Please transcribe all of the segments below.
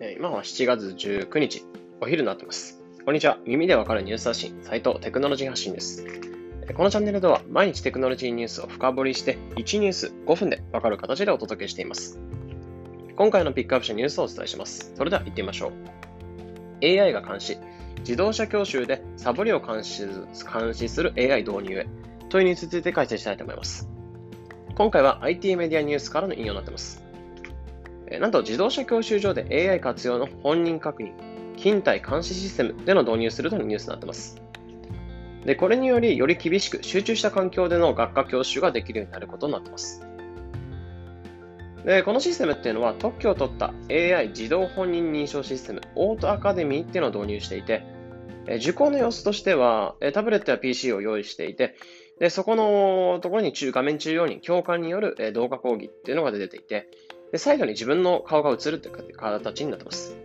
今は7月19日、お昼になってます。こんにちは。耳でわかるニュース発信、斉藤テクノロジー発信です。このチャンネルでは毎日テクノロジーニュースを深掘りして、1ニュース5分でわかる形でお届けしています。今回のピックアップしたニュースをお伝えします。それでは行ってみましょう。AI が監視、自動車教習でサボりを監視監視する AI 導入へというニュースについて解説したいと思います。今回は IT メディアニュースからの引用になっています。なんと自動車教習所で AI 活用の本人確認、勤怠監視システムでの導入するというニュースになっています。で、これにより、より厳しく集中した環境での学科教習ができるようになることになっています。で、このシステムっていうのは特許を取った AI 自動本人認証システム、オートアカデミーっていうのを導入していて、受講の様子としては、タブレットや PC を用意していて、でそこのところに中画面中央に教官による動画講義っていうのが出ていて、で、最後に自分の顔が映るっていう形になってます。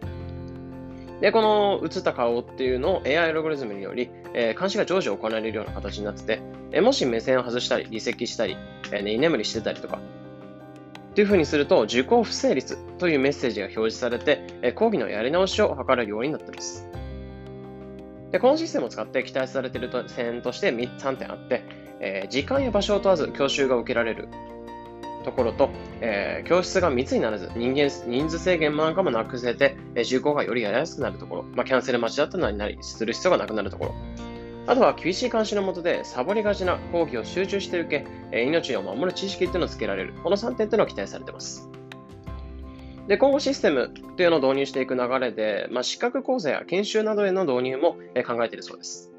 で、この映った顔っていうのを AI アルゴリズムにより、えー、監視が常時行われるような形になってて、えー、もし目線を外したり、離席したり、えー、居眠りしてたりとか、っていうふうにすると、受講不成立というメッセージが表示されて、えー、講義のやり直しを図るようになっています。で、このシステムを使って期待されている点として3点あって、えー、時間や場所を問わず教習が受けられるところと、えー、教室が密にならず、人間、人数制限なんかもなくせて、えー、受講がよりやりやすくなるところ、まあ、キャンセル待ちだったりなりする必要がなくなるところ、あとは厳しい監視の下でサボりがちな講義を集中して受け、えー、命を守る知識っていうのをつけられる。この3点っていうのが期待されています。で、今後システムっていうのを導入していく流れで、まあ、資格講座や研修などへの導入も考えているそうです。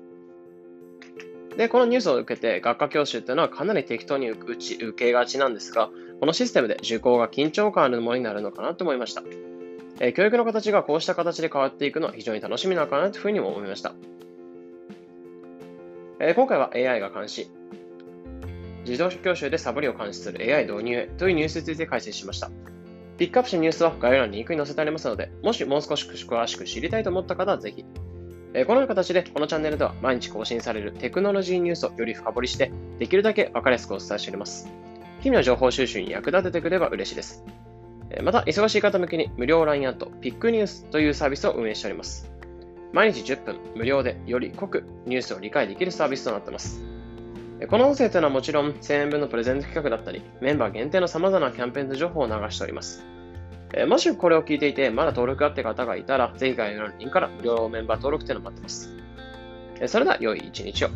で、このニュースを受けて、学科教習っていうのはかなり適当に受ち受けがちなんですが、このシステムで受講が緊張感あるものになるのかなと思いました。えー、教育の形がこうした形で変わっていくのは非常に楽しみなのかなというふうにも思いました。えー、今回は AI が監視。自動教習でサボりを監視する AI 導入へというニュースについて解説しました。ピックアップしたニュースは概要欄にリンクに載せてありますので、もしもう少し詳しく知りたいと思った方はぜひえこのような形で、このチャンネルでは毎日更新されるテクノロジーニュースをより深掘りして、できるだけ分かりやすくお伝えしております。日々の情報収集に役立ててくれば嬉しいです。また、忙しい方向けに無料 LINE アット、ピックニュースというサービスを運営しております。毎日10分無料でより濃くニュースを理解できるサービスとなっています。この音声というのはもちろん1000円分のプレゼント企画だったり、メンバー限定の様々なキャンペーンの情報を流しております。えもしこれを聞いていて、まだ登録あって方がいたら、ぜひ概要欄から無料メンバー登録というのを待ってます。えそれでは、良い一日を。